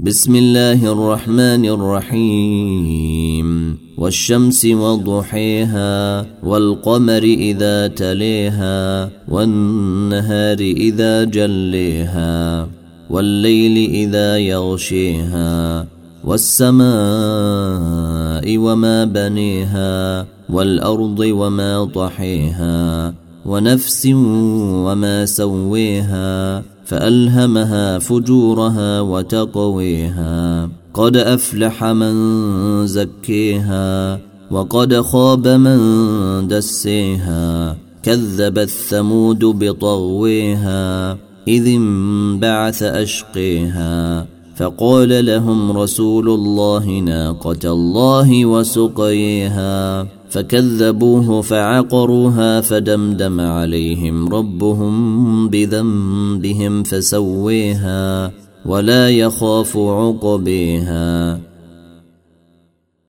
بسم الله الرحمن الرحيم. والشمس وضحيها والقمر إذا تليها والنهار إذا جليها والليل إذا يغشيها والسماء وما بنيها والأرض وما طحيها ونفس وما سويها فألهمها فجورها وتقويها. قد أفلح من زكيها وقد خاب من دسيها. كذب الثمود بطغويها إذ انبعث أشقيها. فقال لهم رسول الله ناقة الله وسقيها. فكذبوه فعقروها فدمدم عليهم ربهم بذنبهم فسويها ولا يخاف عقبيها